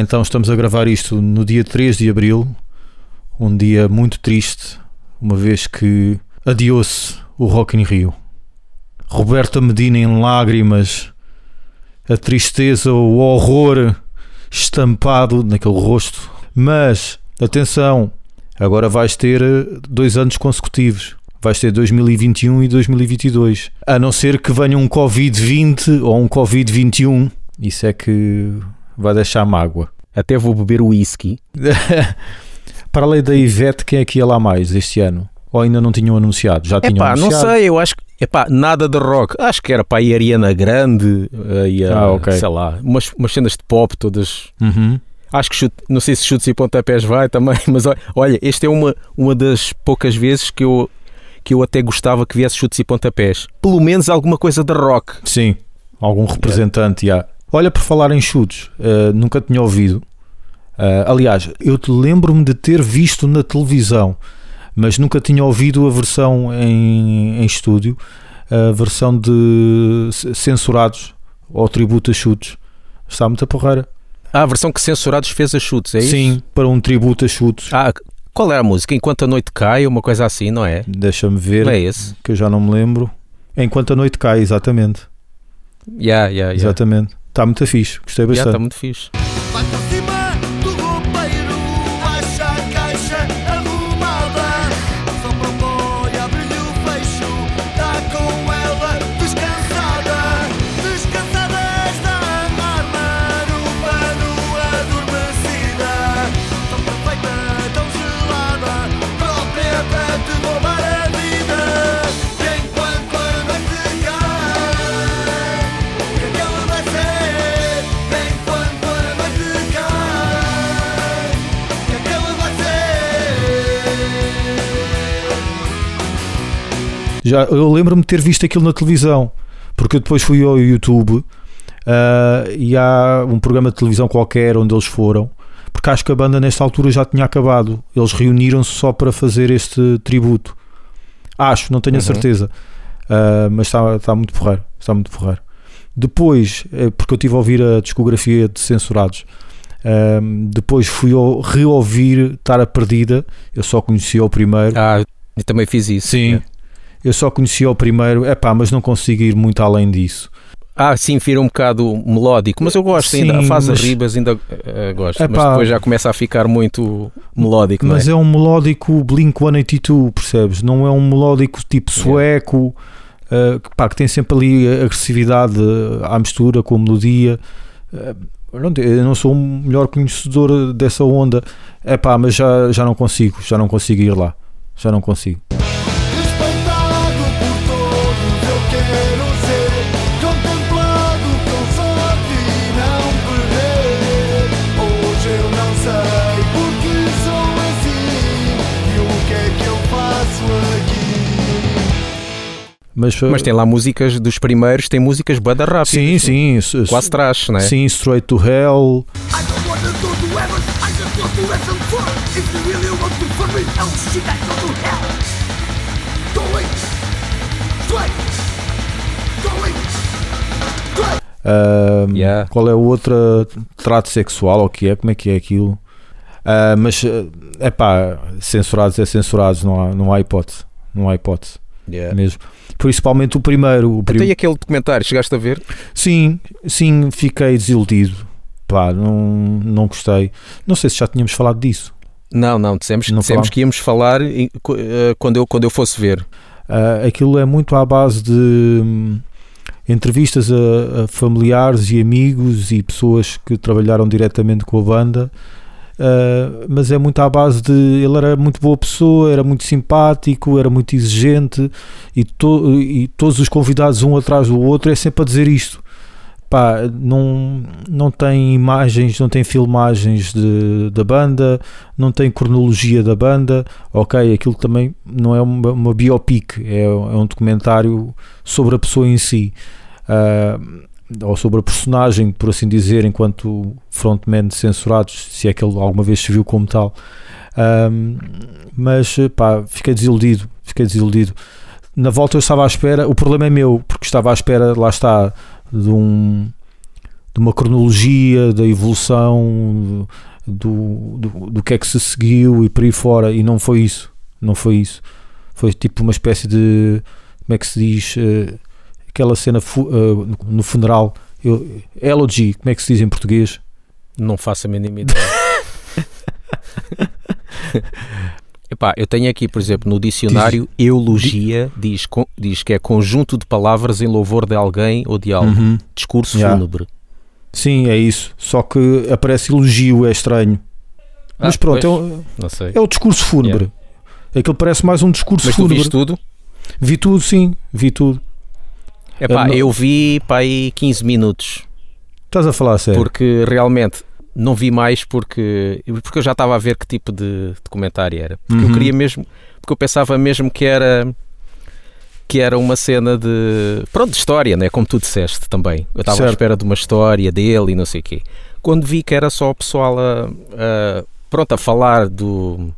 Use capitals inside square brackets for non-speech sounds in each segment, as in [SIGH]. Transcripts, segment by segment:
Então estamos a gravar isto no dia 3 de Abril, um dia muito triste, uma vez que adiou-se o Rock in Rio. Roberta Medina em lágrimas, a tristeza, o horror estampado naquele rosto. Mas, atenção, agora vais ter dois anos consecutivos. Vais ter 2021 e 2022. A não ser que venha um Covid-20 ou um Covid-21. Isso é que vai deixar mágoa. Até vou beber whisky. [LAUGHS] Para além da Ivete, quem é que ia lá mais este ano? Ou ainda não tinham anunciado? Já tinham Epá, anunciado? não sei, eu acho que. Epá, nada de rock. Acho que era para a Ariana Grande eh, e a, Ah, ok. sei lá, umas, umas cenas de pop todas. Uhum. Acho que chute, não sei se chutes e pontapés vai também, [LAUGHS] mas olha, esta é uma, uma das poucas vezes que eu, que eu até gostava que viesse chutes e pontapés. Pelo menos alguma coisa de rock. Sim, algum representante, já. Olha, por falar em chutes, eh, nunca tinha ouvido. Eh, aliás, eu te lembro-me de ter visto na televisão, mas nunca tinha ouvido a versão em, em estúdio, a versão de censurados ou tributo a chutes. Está muito a porreira. Ah, a versão que Censurados fez a chutes, é isso? Sim, para um tributo a chutes. Ah, qual era a música? Enquanto a noite cai, uma coisa assim, não é? Deixa-me ver, Não é esse? que eu já não me lembro. Enquanto a noite cai, exatamente. Yeah, yeah, yeah. Exatamente. Está muito fixe, gostei Yeah, bastante. está muito fixe. Já, eu lembro-me de ter visto aquilo na televisão, porque eu depois fui ao YouTube ah, e há um programa de televisão qualquer onde eles foram, porque acho que a banda nesta altura já tinha acabado. Eles reuniram-se só para fazer este tributo. Acho, não tenho a Uhum. certeza, Ah, mas está, está muito porreiro. Está muito porreiro. Depois, eh, porque eu estive a ouvir a discografia de Censurados, ah, depois fui ao, reouvir Estar a Perdida. Eu só conhecia o primeiro. Ah, eu também fiz isso. Sim. Yeah. Eu só conhecia o primeiro, é pá, mas não consigo ir muito além disso. Ah, sim, vira um bocado melódico, mas eu gosto Sim, ainda. A fase mas- Ribas ainda eh, gosto, mas Epá. depois já começa a ficar muito melódico, Mas não é? é um melódico Blink 182, percebes? Não é um melódico tipo sueco, uh, que, pá, que tem sempre ali agressividade uh, à mistura com a melodia. Uh, eu não sou o melhor conhecedor dessa onda, é pá, mas já, já não consigo, já não consigo ir lá, já não consigo. Mas, uh, Mas tem lá músicas dos primeiros, tem músicas bada rápidas. sim, sim, s- Quase trash, não é? sim, Straight to Hell. Yeah. Qual é a outra trato sexual ou o que é? Como é que é aquilo? Ah, mas é pá, censurados é censurados, não há, não há hipótese. Não há hipótese Yeah. mesmo. Principalmente o primeiro. O prim- Até aquele documentário, chegaste a ver? Sim, sim, fiquei desiludido. Pá, não, não gostei. Não sei se já tínhamos falado disso. Não, não, dissemos, Não dissemos que íamos falar eh, quando, eu, quando eu fosse ver. Ah, aquilo é muito à base de hum, entrevistas a, a familiares e amigos e pessoas que trabalharam diretamente com a banda. Ah, mas é muito à base de ele era muito boa pessoa, era muito simpático, era muito exigente e, to- e todos os convidados um atrás do outro é sempre a dizer isto. Pá, não, não tem imagens, não tem filmagens de, da banda, não tem cronologia da banda. Ok, aquilo também não é uma, uma biopic, é, é um documentário sobre a pessoa em si. Ah, ou sobre a personagem, por assim dizer, enquanto frontman de censurados, se é que ele alguma vez se viu como tal. Ahm, mas pá, fiquei desiludido, fiquei desiludido. Na volta eu estava à espera, o problema é meu, porque estava à espera, lá está, de um de uma cronologia da evolução do, do, do que é que se seguiu e por aí fora, e não foi isso. Não foi isso. Foi tipo uma espécie de. Como é que se diz? eh, aquela cena fu- eh, no funeral. Eu, elegy, como é que se diz em português? Não faço a mínima ideia. [LAUGHS] Epá, eu tenho aqui, por exemplo, no dicionário, eulogia diz, diz que é conjunto de palavras em louvor de alguém ou de algo. Uhum. Discurso Yeah. fúnebre. Sim, é isso. Só que aparece elogio, é estranho. Mas Ah, pronto, é, o- é o discurso fúnebre. Aquilo parece mais um discurso Mas tu fúnebre. viste tudo? Vi tudo, sim, vi tudo. Epá, Eu não- eu vi para aí 15 minutos. Estás a falar a sério? Porque realmente não vi mais porque, porque eu já estava a ver que tipo de documentário era. Porque eu Uhum. queria mesmo, porque eu pensava mesmo que era que era uma cena de pronto, de história, né? como tu disseste também. Eu estava à espera de uma história dele e não sei o quê. Quando vi que era só o pessoal a, a- pronto, a falar do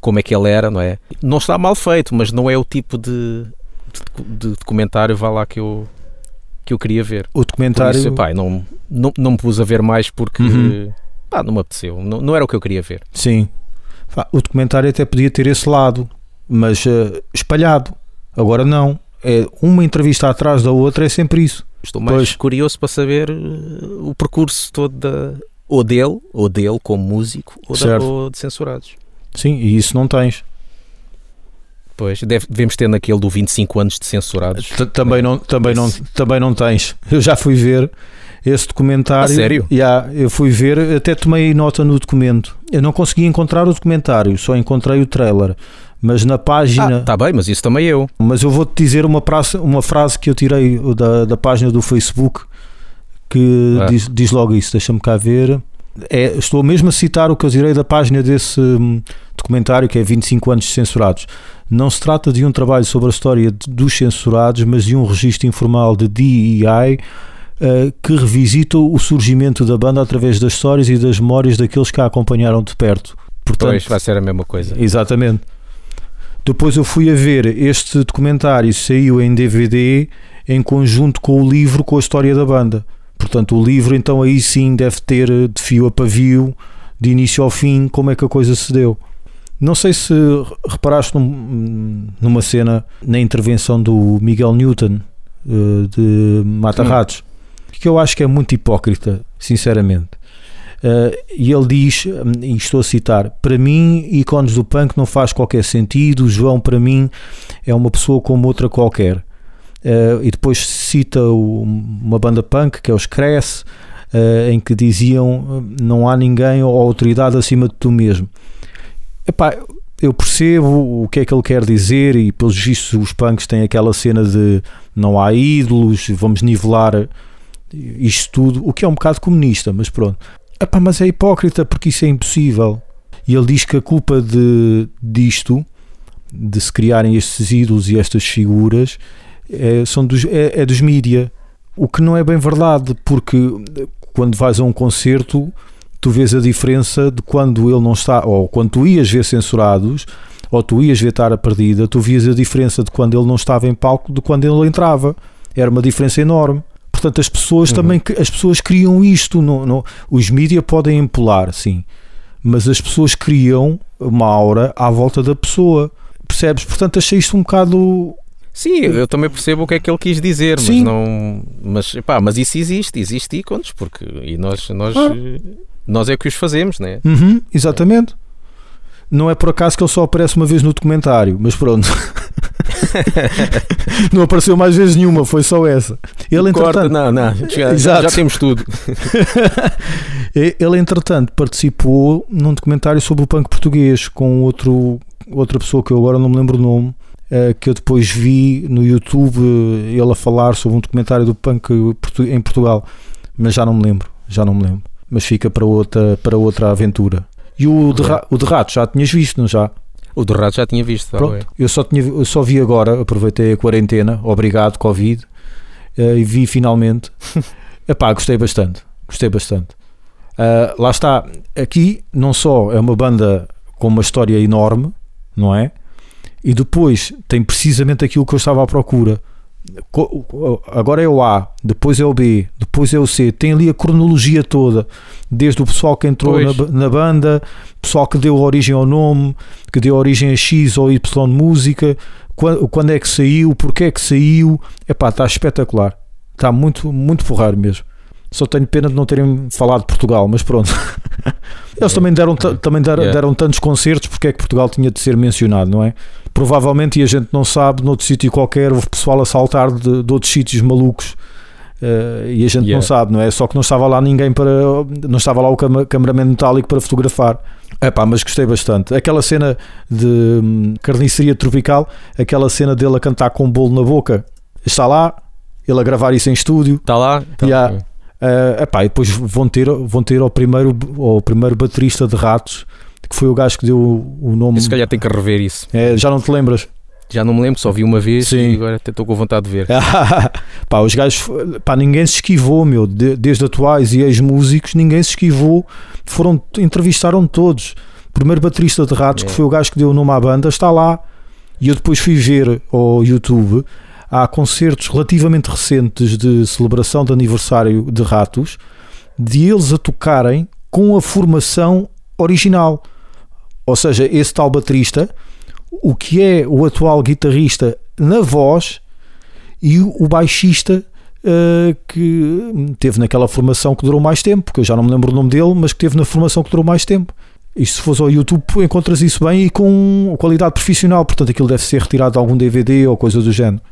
como é que ele era, não é? Não está mal feito, mas não é o tipo de, de, documentário vá lá que eu que eu queria ver. O documentário. isso, pá, não, não, não me pus a ver mais porque Uhum. pá, não me apeteceu. Não, não era o que eu queria ver. Sim. O documentário até podia ter esse lado, mas eh, espalhado. Agora não. É uma entrevista atrás da outra, é sempre isso. Estou mais Pois. curioso para saber eh, o percurso todo da, ou dele, ou dele como músico, ou, da, ou de censurados. Sim, e isso não tens. Pois, deve- devemos ter naquele do 25 anos de censurados. T- Também não, também, não, também não tens. Eu já fui ver esse documentário. A sério? Já, eu fui ver, até tomei nota no documento. Eu não consegui encontrar o documentário, só encontrei o trailer. Mas na página. Ah, tá bem, mas isso também eu. Mas eu vou-te dizer uma, praça, uma frase que eu tirei da, da página do Facebook que Ah. diz, diz logo isso. Deixa-me cá ver. É, estou mesmo a citar o que eu tirei da página desse hum, documentário que é 25 anos de censurados. Não se trata de um trabalho sobre a história dos censurados, mas de um registro informal de DEI eh, que revisita o surgimento da banda através das histórias e das memórias daqueles que a acompanharam de perto. Portanto, Pois, vai ser a mesma coisa. Exatamente. Depois eu fui a ver este documentário, saiu em DVD em conjunto com o livro com a história da banda. Portanto, o livro então aí sim deve ter eh, de fio a pavio, de início ao fim, como é que a coisa se deu. Não sei se reparaste num- numa cena na intervenção do Miguel Newton eh, de Mata. Ratos, que eu acho que é muito hipócrita, sinceramente. Eh, e ele diz, hum, e estou a citar: Para mim, ícones do punk não faz qualquer sentido. João, para mim, é uma pessoa como outra qualquer. Eh, e depois cita o- uma banda punk que é os Cresce, eh, em que diziam: hum, Não há ninguém ou autoridade acima de tu mesmo. Epá, eu percebo o que é que ele quer dizer, e pelos vistos, os punks têm aquela cena de não há ídolos, vamos nivelar isto tudo, o que é um bocado comunista, mas pronto. Epá, mas é hipócrita porque isso é impossível. E ele diz que a culpa de, disto, de se criarem estes ídolos e estas figuras, é, são dos, é, é dos mídia. O que não é bem verdade, porque quando vais a um concerto, tu vês a diferença de quando ele não está, ou quando tu ias ver censurados, ou tu ias ver estar a perdida, tu vias a diferença de quando ele não estava em palco de quando ele entrava. Era uma diferença enorme. Portanto, as pessoas Uhum. também as pessoas criam isto. No, no- os mídias podem empolar, sim, mas as pessoas criam uma aura à volta da pessoa. Percebes? Portanto, achei isto um bocado. Sim, eu também percebo o que é que ele quis dizer, mas Sim. não. Mas, pá, mas isso existe, existe ícones, porque. E nós, nós, eh, nós é que os fazemos, né? Uhum, exatamente. Não é por acaso que ele só aparece uma vez no documentário, mas pronto. [LAUGHS] não apareceu mais vezes nenhuma, foi só essa. Ele, Corta, entretanto, não, não, já, Exato. já temos tudo. [LAUGHS] ele, entretanto, participou num documentário sobre o punk português com outro, outra pessoa que eu agora não me lembro o nome, que eu depois vi no YouTube eh, ele a falar sobre um documentário do punk em Portugal, mas já não me lembro, já não me lembro. Mas fica para outra, para outra aventura. E o de, o de Ratos já tinhas visto, não já? O do rato já tinha visto, Pronto, bem. eu só, tinha, eu só vi agora, aproveitei a quarentena, obrigado, Covid, eh, e vi finalmente. [LAUGHS] Epá, gostei bastante, gostei bastante. Ah, lá está, aqui não só é uma banda com uma história enorme, não é? E depois tem precisamente aquilo que eu estava à procura, agora é o A, depois é o B, depois é o C, tem ali a cronologia toda, desde o pessoal que entrou na, na banda, pessoal que deu origem ao nome, que deu origem a X ou Y música, quando, quando é que saiu, porque é que saiu, epá, está espetacular, está muito, muito porrar mesmo. Só tenho pena de não terem falado de Portugal, mas pronto. [LAUGHS] Eles É. também deram, ta- também deram, Yeah. deram tantos concertos, porque é que Portugal tinha de ser mencionado, não é? Provavelmente, e a gente não sabe, noutro sítio qualquer houve pessoal a saltar de, de outros sítios malucos eh, e a gente não Yeah. sabe, não é? Só que não estava lá ninguém para. Não estava lá o cameraman metálico para fotografar. Epá, mas gostei bastante. Aquela cena de hum, carniceria tropical, aquela cena dele a cantar com um bolo na boca, está lá, ele a gravar isso em estúdio. Está lá? Tá. Yeah. Uh, epá, e depois vão ter, vão ter ao, primeiro, ao primeiro baterista de Ratos, que foi o gajo que deu o, nome. Se calhar tem que rever isso. É, já não te lembras? Já não me lembro, só vi uma vez Sim. e agora até estou com vontade de ver. [LAUGHS] pá, os gajos, pá, ninguém se esquivou, meu, de- desde atuais e ex-músicos, ninguém se esquivou, foram, entrevistaram todos. O primeiro baterista de Ratos, É. que foi o gajo que deu o nome à banda, está lá. E eu depois fui ver ao YouTube, há concertos relativamente recentes de celebração de aniversário de Ratos, de eles a tocarem com a formação original. Ou seja, esse tal baterista, o que é o atual guitarrista na voz e o baixista eh, que teve naquela formação que durou mais tempo, porque eu já não me lembro o nome dele, mas que teve na formação que durou mais tempo. E se fores ao YouTube encontras isso bem e com qualidade profissional, portanto aquilo deve ser retirado de algum DVD ou coisa do género.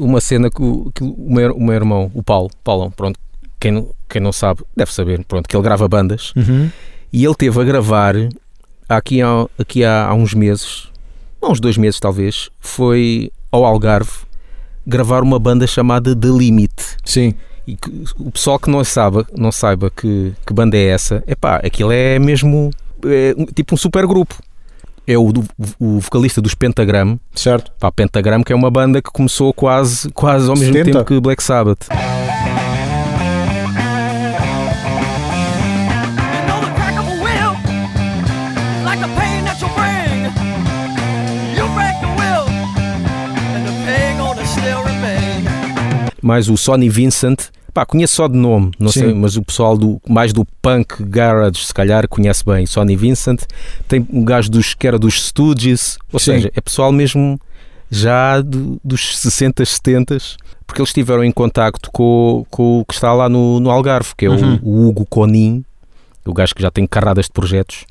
Uma cena que o, que o, meu, o meu irmão, o Paulo, Paulão, pronto, quem não, quem não sabe, deve saber, pronto, que ele grava bandas e ele teve a gravar aqui há, aqui há, há uns meses, há uns dois meses talvez, foi ao Algarve gravar uma banda chamada The Limit. Sim, E que o pessoal que não saiba, não saiba que, que banda é essa, é pá, aquilo é mesmo é tipo um super grupo. É o, o vocalista dos Pentagram, certo. pá, Pentagram, que é uma banda que começou quase, quase ao mesmo 70. tempo que Black Sabbath. Mais o Sonny Vincent. Pá, conheço só de nome, não Sim. sei, mas o pessoal do, mais do punk garage, se calhar, conhece bem. Sonny Vincent. Tem um gajo dos, que era dos Stooges, ou Sim. seja, é pessoal mesmo já do- dos 60, 70, porque eles estiveram em contacto com, com o que está lá no, no Algarve, que é o- Uhum. o, Hugo Conin, o gajo que já tem carradas de projetos.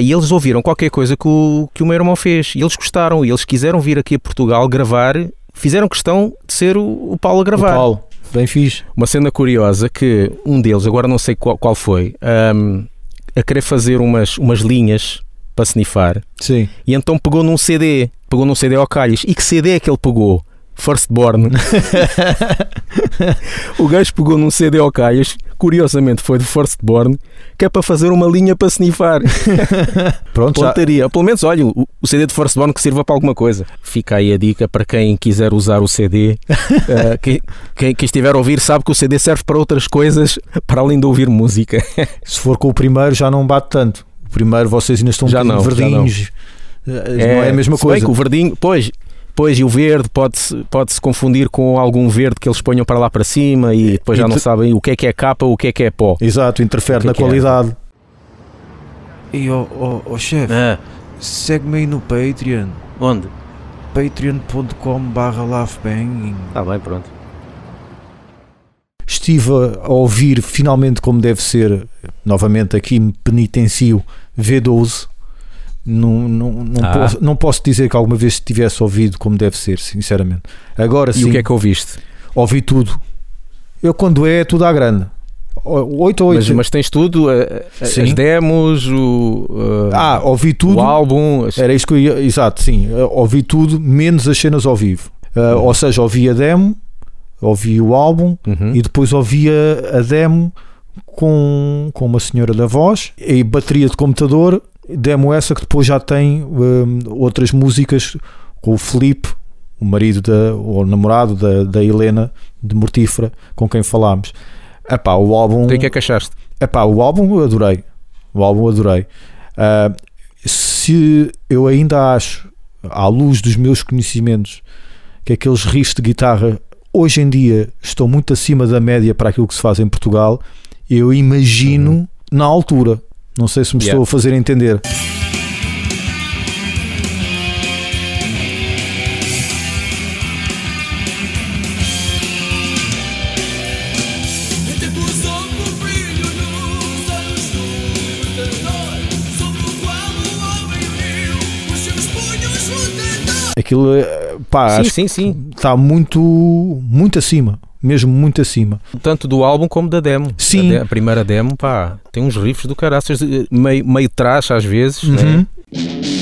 E eles ouviram qualquer coisa que o, que o meu irmão fez e eles gostaram e eles quiseram vir aqui a Portugal gravar. Fizeram questão de ser o, o Paulo a O gravar. Paulo, bem fixe. Uma cena curiosa que um deles, agora não sei qual, qual foi, ahm, a querer fazer umas, umas linhas para snifar Sim. e então pegou num CD, pegou num CD ao calhas. E que CD é que ele pegou? Firstborn. [LAUGHS] o gajo pegou num CD ao calhas, curiosamente foi do Firstborn, que é para fazer uma linha para snifar. [LAUGHS] Pronto, já, Pontaria. Pelo menos, olha, o, o CD de Firstborn que sirva para alguma coisa. Fica aí a dica para quem quiser usar o CD. [LAUGHS] Eh, quem, quem, quem estiver a ouvir sabe que o CD serve para outras coisas para além de ouvir música. se for com o primeiro já não bate tanto. O primeiro vocês ainda estão um Já bocadinho não, já verdinhos. Eh, não é a mesma se bem coisa. que o verdinho, pois, pois e o verde pode-se pode -se confundir com algum verde que eles ponham para lá para cima e depois já E não sabem o que é que é capa, o que é que é pó. Exato, interfere O que é na que é? qualidade. E ó ó ó, chefe, Ah, segue-me aí no Patreon. onde? patreon.com barra laughbanging. Está bem, pronto. Estive a ouvir finalmente como deve ser, novamente aqui me penitencio, V12. Não, não, não, Ah. posso, não posso dizer que alguma vez tivesse ouvido como deve ser, sinceramente. Agora E sim, o que é que ouviste? ouvi tudo. Eu quando é, é tudo à grande. O- Oito ou Mas, oito. mas tens tudo, a- a- Sim. as demos, o, Ah, uh, ouvi tudo. o álbum, as- Era isso que eu ia. Exato, sim. Ouvi tudo, menos as cenas ao vivo. Uh, Uhum. Ou seja, ouvi a demo, ouvi o álbum Uhum. e depois ouvi a, a demo com, com uma senhora da voz e bateria de computador. Demo essa que depois já tem um, outras músicas com o Felipe, o marido da, ou o namorado da, da Helena de Mortífera, com quem falámos. Epá, o álbum. Então, o que é que achaste? Epá, o álbum eu adorei. O álbum eu adorei. Ah, se eu ainda acho, à luz dos meus conhecimentos, que aqueles riffs de guitarra hoje em dia estão muito acima da média para aquilo que se faz em Portugal, eu imagino na altura. Não sei se me Yeah. estou a fazer entender. Aquilo, eh, pá, sim, acho sim, sim. que está muito, muito acima. Mesmo muito acima. Tanto do álbum como da demo. Sim. A, de- a primeira demo, pá, tem uns riffs do caraças, eh, meio, meio trash às vezes, né? Uhum. Satan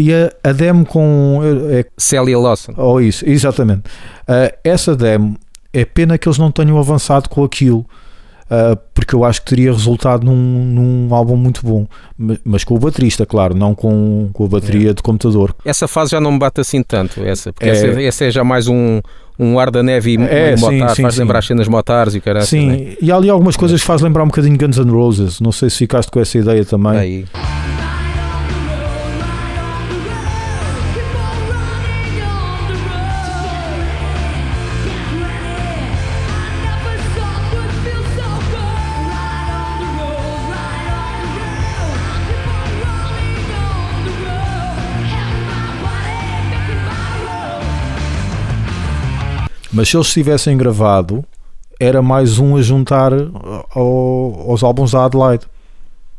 E a, a demo com. É, Celia Lawson. ou isso, exatamente. Ah, essa demo é pena que eles não tenham avançado com aquilo. ah, porque eu acho que teria resultado num, num álbum muito bom, Ma- mas com o baterista, claro, não com, com a bateria de computador. Essa fase já não me bate assim tanto, essa, porque É. essa, essa é já mais um, um ar da neve e É, sim, motar, sim, faz sim. lembrar as cenas motares e caralho. Sim, né? e há ali algumas coisas que faz lembrar um bocadinho Guns N' Roses. Não sei se ficaste com essa ideia também. Aí. Mas se eles tivessem gravado, era mais um a juntar ao- aos álbuns da Adelaide.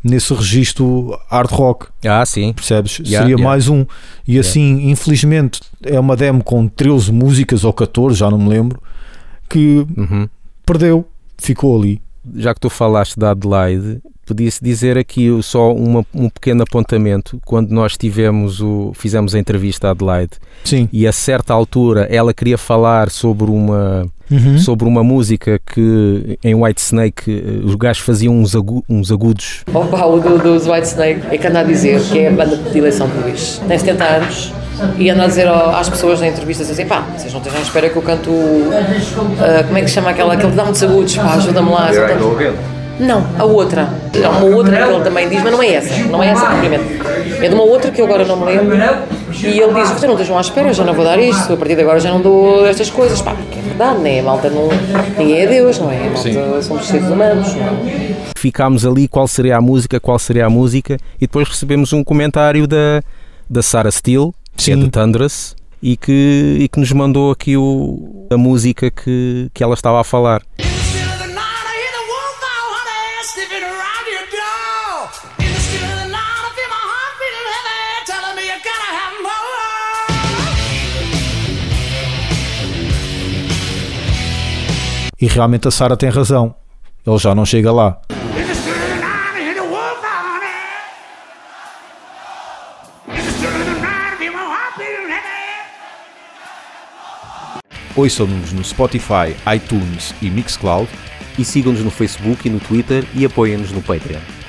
Nesse registro hard rock, Ah, sim. percebes? Yeah, Seria yeah. mais um. E assim, infelizmente, é uma demo com 13 músicas ou 14, já não me lembro, que Uhum. perdeu, ficou ali. Já que tu falaste da Adelaide, podia-se dizer aqui só uma- um pequeno apontamento. Quando nós tivemos o, fizemos a entrevista à Adelaide Sim. e a certa altura ela queria falar sobre uma, Uhum. sobre uma música que em White Snake eh, os gajos faziam uns, agu- uns agudos. Opa, o do, dos White Snake é que anda a dizer que é a banda de eleição do Luís. Tem 70 anos e anda a dizer às pessoas na entrevista assim: pá, vocês não estejam à espera que eu canto. ah, como é que se chama aquela? Aquele que dá muitos agudos, pá, ajuda-me lá. tanto- Não, a outra. Há uma outra que ele também diz, mas não é essa. Não é essa propriamente. É de uma outra que eu agora não me lembro. E ele diz: vocês não estejam à espera, eu já não vou dar isto. A partir de agora já não dou estas coisas. Pá, porque é verdade, né? A malta não. Ninguém é Deus, não é? A malta somos seres humanos, não é? Ficámos ali qual seria a música, qual seria a música e depois recebemos um comentário da, da Sarah Steele, que é Sim. de Thunderous, e que, e que nos mandou aqui o, a música que, que ela estava a falar. E realmente a Sara tem razão. Ele já não chega lá. Ouçam-nos no Spotify, iTunes e Mixcloud E sigam-nos no Facebook e no Twitter e apoiem-nos no Patreon.